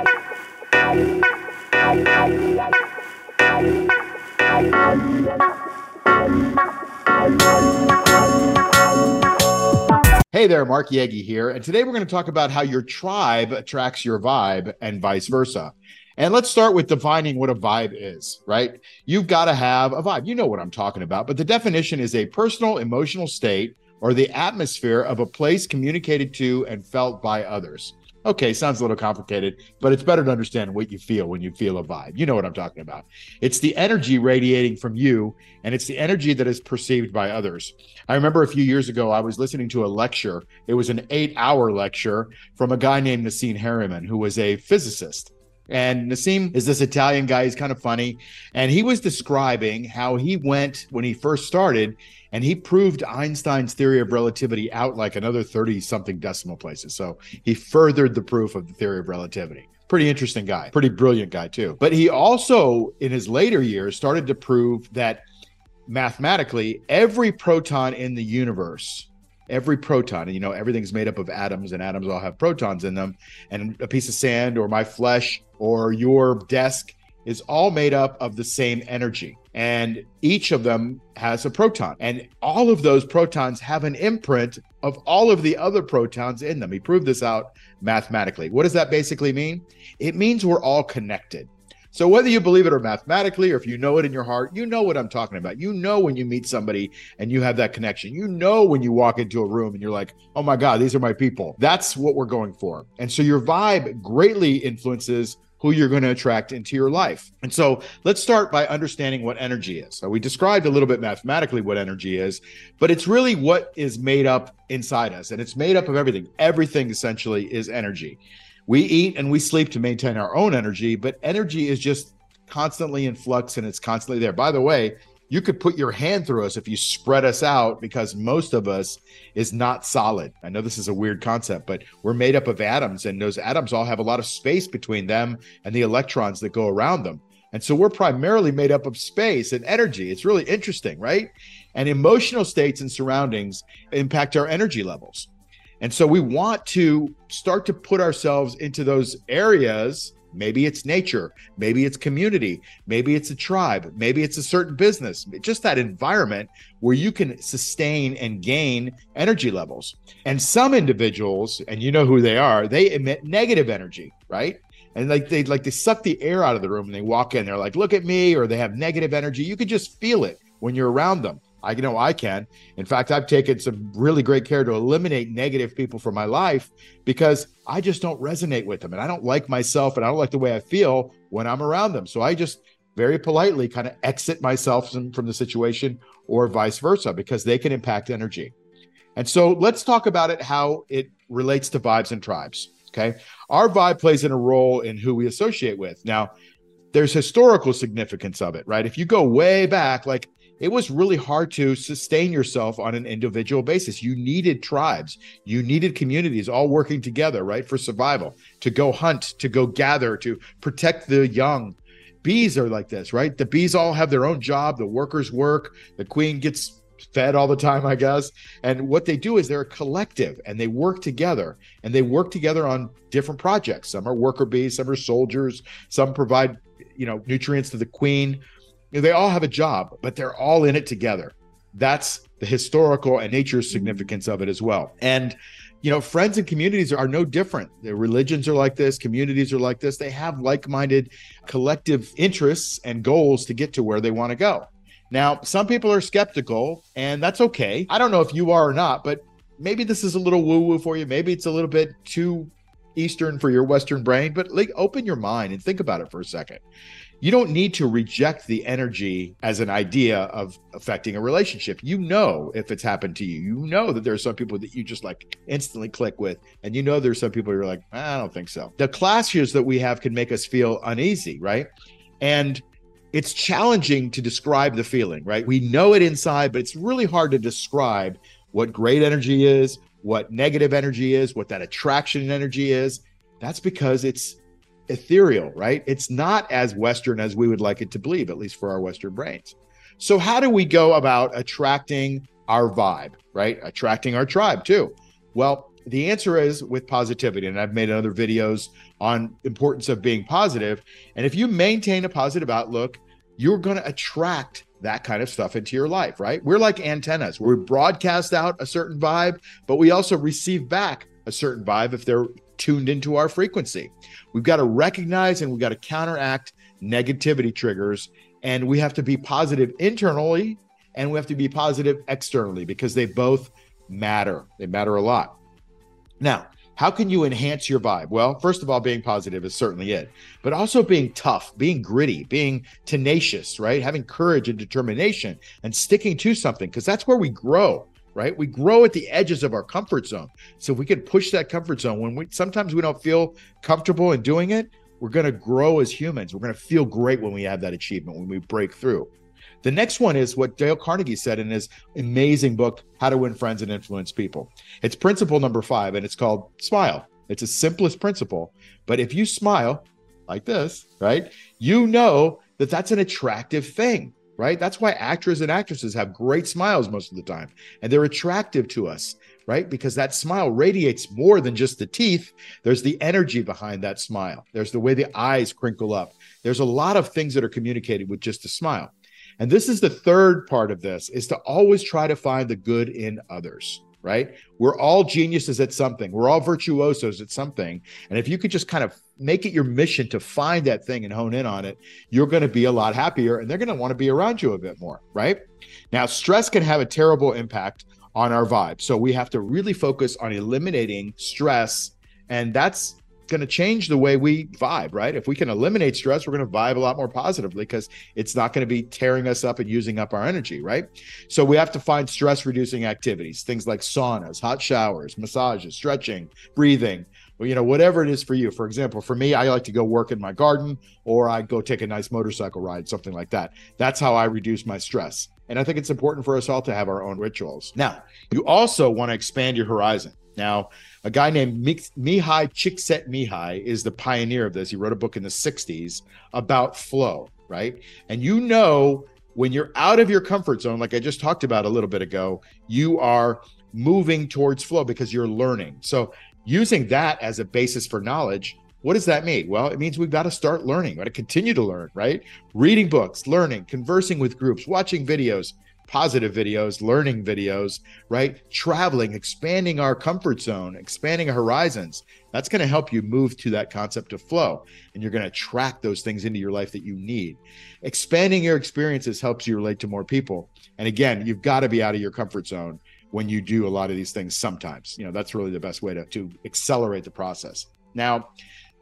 Hey there, Mark Yegge here. And today we're going to talk about how your tribe attracts your vibe and vice versa. And let's start with defining what a vibe is, right? You've got to have a vibe. You know what I'm talking about. But the definition is a personal emotional state or the atmosphere of a place communicated to and felt by others. Okay, sounds a little complicated, but it's better to understand what you feel when you feel a vibe. You know what I'm talking about. It's the energy radiating from you, and it's the energy that is perceived by others. I remember a few years ago, I was listening to a lecture. It was an eight hour lecture from a guy named Nassim Haramein, who was a physicist. And Nassim is this Italian guy. He's kind of funny. And he was describing how he went when he first started and he proved Einstein's theory of relativity out like another 30 something decimal places. So he furthered the proof of the theory of relativity. Pretty interesting guy, pretty brilliant guy, too. But he also, in his later years, started to prove that mathematically, every proton in the universe every proton and you know everything's made up of atoms and atoms all have protons in them and a piece of sand or my flesh or your desk is all made up of the same energy and each of them has a proton and all of those protons have an imprint of all of the other protons in them he proved this out mathematically what does that basically mean it means we're all connected so whether you believe it or mathematically, or if you know it in your heart, you know what I'm talking about. You know when you meet somebody and you have that connection. You know when you walk into a room and you're like, oh my God, these are my people. That's what we're going for. And so your vibe greatly influences who you're going to attract into your life. And so let's start by understanding what energy is. So we described a little bit mathematically what energy is, but it's really what is made up inside us. And it's made up of everything. Everything essentially is energy. We eat and we sleep to maintain our own energy, but energy is just constantly in flux and it's constantly there. By the way, you could put your hand through us if you spread us out because most of us is not solid. I know this is a weird concept, but we're made up of atoms and those atoms all have a lot of space between them and the electrons that go around them. And so we're primarily made up of space and energy. It's really interesting, right? And emotional states and surroundings impact our energy levels. And so we want to start to put ourselves into those areas. Maybe it's nature, maybe it's community, maybe it's a tribe, maybe it's a certain business, just that environment where you can sustain and gain energy levels. And some individuals, and you know who they are, they emit negative energy, right? and like they like they suck the air out of the room and they walk in. They're like look at me or they have negative energy. You can just feel it when you're around them I know I can. In fact, I've taken some really great care to eliminate negative people from my life because I just don't resonate with them and I don't like myself and I don't like the way I feel when I'm around them. So I just very politely kind of exit myself from, the situation or vice versa because they can impact energy. And so let's talk about it how it relates to vibes and tribes. Okay. Our vibe plays in a role in who we associate with. Now, there's historical significance of it, right? If you go way back, like it was really hard to sustain yourself on an individual basis. You needed tribes, you needed communities all working together, right, for survival, to go hunt, to go gather, to protect the young. Bees are like this, right? The bees all have their own job, the workers work, the queen gets fed all the time, I guess. And what they do is they're a collective and they work together and they work together on different projects. Some are worker bees, some are soldiers, some provide, you know, nutrients to the queen they all have a job, but they're all in it together. That's the historical and nature mm-hmm. significance of it as well. And you know, friends and communities are no different. Their religions are like this, communities are like this. They have like-minded collective interests and goals to get to where they want to go. Now, some people are skeptical, and that's okay. I don't know if you are or not, but maybe this is a little woo-woo for you. Maybe it's a little bit too Eastern for your Western brain, but like open your mind and think about it for a second you don't need to reject the energy as an idea of affecting a relationship. You know if it's happened to you. You know that there are some people that you just like instantly click with, and you know there's some people you're like, I don't think so. The clashes that we have can make us feel uneasy, right? And it's challenging to describe the feeling, right? We know it inside, but it's really hard to describe what great energy is, what negative energy is, what that attraction energy is. That's because it's ethereal, right? It's not as Western as we would like it to believe, at least for our Western brains. So, how do we go about attracting our vibe, right? Attracting our tribe too? Well, the answer is with positivity. And I've made other videos on importance of being positive. And if you maintain a positive outlook, you're going to attract that kind of stuff into your life, right? We're like antennas. We broadcast out a certain vibe, but we also receive back a certain vibe if they're tuned into our frequency. We've got to recognize and we've got to counteract negativity triggers and we have to be positive internally and we have to be positive externally because they both matter. They matter a lot. Now, how can you enhance your vibe? Well, first of all, being positive is certainly it, but also being tough, being gritty, being tenacious, right? Having courage and determination and sticking to something because that's where we grow, right? We grow at the edges of our comfort zone. So if we can push that comfort zone when we sometimes we don't feel comfortable in doing it, we're going to grow as humans. We're going to feel great when we have that achievement, when we break through. The next one is what Dale Carnegie said in his amazing book, How to Win Friends and Influence People. It's principle number five, and it's called smile. It's the simplest principle. But if you smile like this, right, you know that that's an attractive thing, right? That's why actors and actresses have great smiles most of the time, and they're attractive to us, right? Because that smile radiates more than just the teeth. There's the energy behind that smile, there's the way the eyes crinkle up. There's a lot of things that are communicated with just a smile. And this is the third part of this is to always try to find the good in others, right? We're all geniuses at something. We're all virtuosos at something. And if you could just kind of make it your mission to find that thing and hone in on it, you're going to be a lot happier and they're going to want to be around you a bit more, right? Now, stress can have a terrible impact on our vibe. So we have to really focus on eliminating stress. And that's going to change the way we vibe, right? If we can eliminate stress, we're going to vibe a lot more positively because it's not going to be tearing us up and using up our energy, right? So we have to find stress reducing activities, things like saunas, hot showers, massages, stretching, breathing, you know, whatever it is for you. For example, for me, I like to go work in my garden or I go take a nice motorcycle ride, something like that. That's how I reduce my stress. And I think it's important for us all to have our own rituals. Now, you also want to expand your horizon. Now, a guy named Mihaly Csikszentmihalyi Mihai is the pioneer of this. He wrote a book in the 60s about flow, right? And you know, when you're out of your comfort zone, like I just talked about a little bit ago, you are moving towards flow because you're learning. So, using that as a basis for knowledge, what does that mean? Well, it means we've got to start learning, got to continue to learn, right? Reading books, learning, conversing with groups, watching videos, positive videos, learning videos, right? Traveling, expanding our comfort zone, expanding horizons. That's going to help you move to that concept of flow. And you're going to attract those things into your life that you need. Expanding your experiences helps you relate to more people. And again, you've got to be out of your comfort zone when you do a lot of these things sometimes. You know, that's really the best way to, to accelerate the process. Now,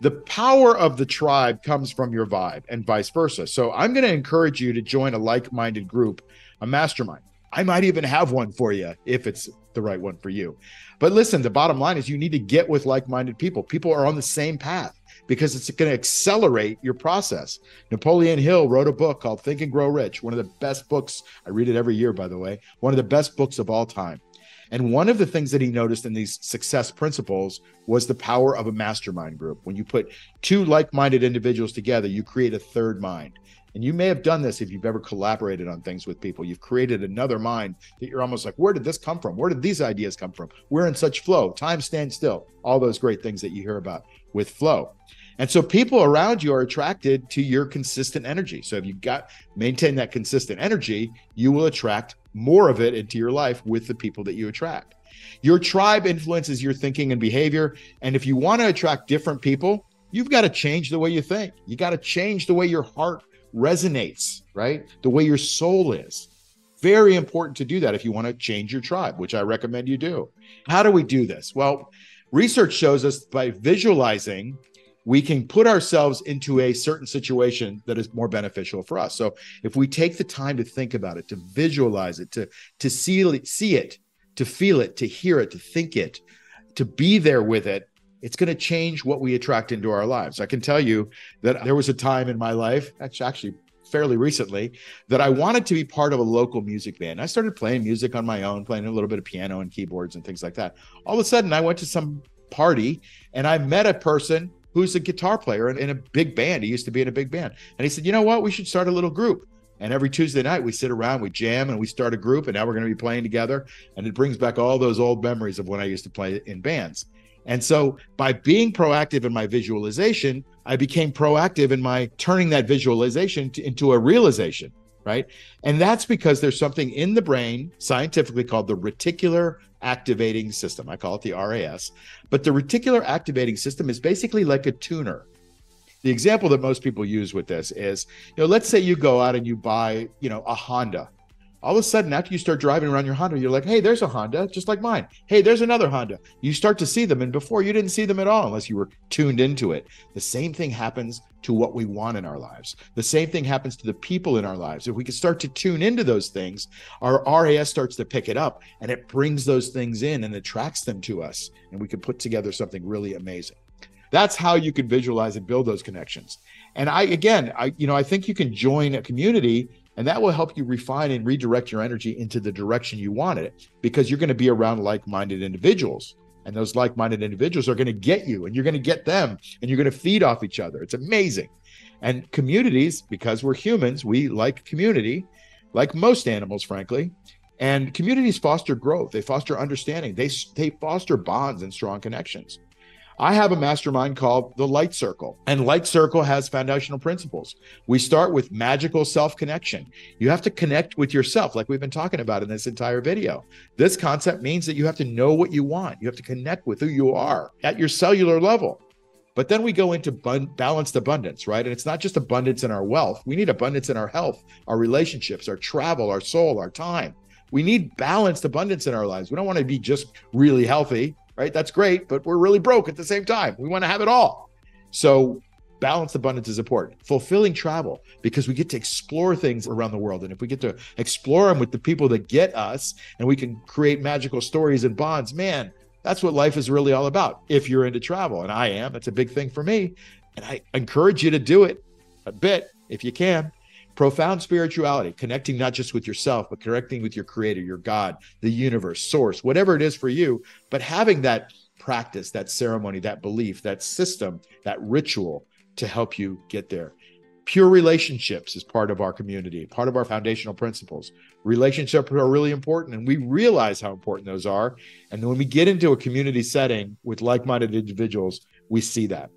the power of the tribe comes from your vibe and vice versa. So I'm going to encourage you to join a like minded group a mastermind. I might even have one for you if it's the right one for you. But listen, the bottom line is you need to get with like minded people. People are on the same path because it's going to accelerate your process. Napoleon Hill wrote a book called Think and Grow Rich, one of the best books. I read it every year, by the way, one of the best books of all time. And one of the things that he noticed in these success principles was the power of a mastermind group. When you put two like minded individuals together, you create a third mind. And you may have done this if you've ever collaborated on things with people. You've created another mind that you're almost like, where did this come from? Where did these ideas come from? We're in such flow. Time stands still. All those great things that you hear about with flow. And so people around you are attracted to your consistent energy. So if you've got maintain that consistent energy, you will attract more of it into your life with the people that you attract. Your tribe influences your thinking and behavior. And if you want to attract different people, you've got to change the way you think. You got to change the way your heart resonates, right? The way your soul is. Very important to do that if you want to change your tribe, which I recommend you do. How do we do this? Well, research shows us by visualizing, we can put ourselves into a certain situation that is more beneficial for us. So if we take the time to think about it, to visualize it, to, to see, see it, to feel it, to hear it, to think it, to be there with it, it's going to change what we attract into our lives. I can tell you that there was a time in my life, actually fairly recently, that I wanted to be part of a local music band. I started playing music on my own, playing a little bit of piano and keyboards and things like that. All of a sudden, I went to some party and I met a person who's a guitar player in, in a big band. He used to be in a big band. And he said, You know what? We should start a little group. And every Tuesday night, we sit around, we jam, and we start a group. And now we're going to be playing together. And it brings back all those old memories of when I used to play in bands. And so by being proactive in my visualization, I became proactive in my turning that visualization to, into a realization, right? And that's because there's something in the brain scientifically called the reticular activating system. I call it the RAS. But the reticular activating system is basically like a tuner. The example that most people use with this is, you know, let's say you go out and you buy, you know, a Honda all of a sudden after you start driving around your honda you're like hey there's a honda just like mine. Hey there's another honda. You start to see them and before you didn't see them at all unless you were tuned into it. The same thing happens to what we want in our lives. The same thing happens to the people in our lives. If we can start to tune into those things our ras starts to pick it up and it brings those things in and attracts them to us and we can put together something really amazing. That's how you can visualize and build those connections. And i again i you know i think you can join a community and that will help you refine and redirect your energy into the direction you want it because you're going to be around like minded individuals. And those like minded individuals are going to get you and you're going to get them and you're going to feed off each other. It's amazing. And communities, because we're humans, we like community, like most animals, frankly. And communities foster growth, they foster understanding, they, they foster bonds and strong connections. I have a mastermind called the Light Circle, and Light Circle has foundational principles. We start with magical self connection. You have to connect with yourself, like we've been talking about in this entire video. This concept means that you have to know what you want, you have to connect with who you are at your cellular level. But then we go into bun- balanced abundance, right? And it's not just abundance in our wealth. We need abundance in our health, our relationships, our travel, our soul, our time. We need balanced abundance in our lives. We don't want to be just really healthy right? That's great, but we're really broke at the same time. We want to have it all. So balanced abundance is important. Fulfilling travel because we get to explore things around the world. And if we get to explore them with the people that get us and we can create magical stories and bonds, man, that's what life is really all about. If you're into travel, and I am, that's a big thing for me. And I encourage you to do it a bit if you can. Profound spirituality, connecting not just with yourself, but connecting with your creator, your God, the universe, source, whatever it is for you, but having that practice, that ceremony, that belief, that system, that ritual to help you get there. Pure relationships is part of our community, part of our foundational principles. Relationships are really important, and we realize how important those are. And when we get into a community setting with like minded individuals, we see that.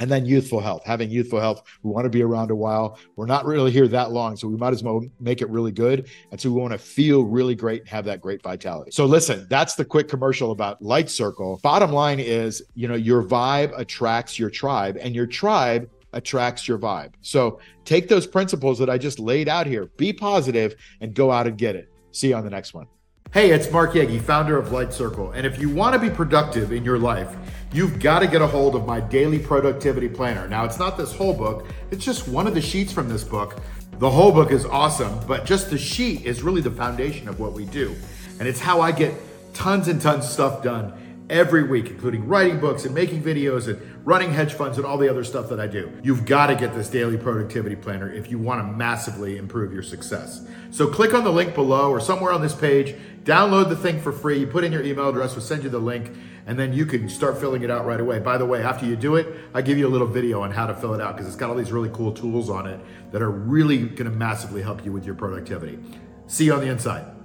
And then youthful health, having youthful health. We want to be around a while. We're not really here that long, so we might as well make it really good. And so we want to feel really great and have that great vitality. So listen, that's the quick commercial about Light Circle. Bottom line is, you know, your vibe attracts your tribe, and your tribe attracts your vibe. So take those principles that I just laid out here, be positive, and go out and get it. See you on the next one. Hey, it's Mark Yegge, founder of Light Circle. And if you want to be productive in your life, you've got to get a hold of my daily productivity planner. Now, it's not this whole book, it's just one of the sheets from this book. The whole book is awesome, but just the sheet is really the foundation of what we do. And it's how I get tons and tons of stuff done every week, including writing books and making videos and running hedge funds and all the other stuff that I do. You've got to get this daily productivity planner if you want to massively improve your success. So click on the link below or somewhere on this page, download the thing for free. You put in your email address, we'll send you the link, and then you can start filling it out right away. By the way, after you do it, I give you a little video on how to fill it out because it's got all these really cool tools on it that are really going to massively help you with your productivity. See you on the inside.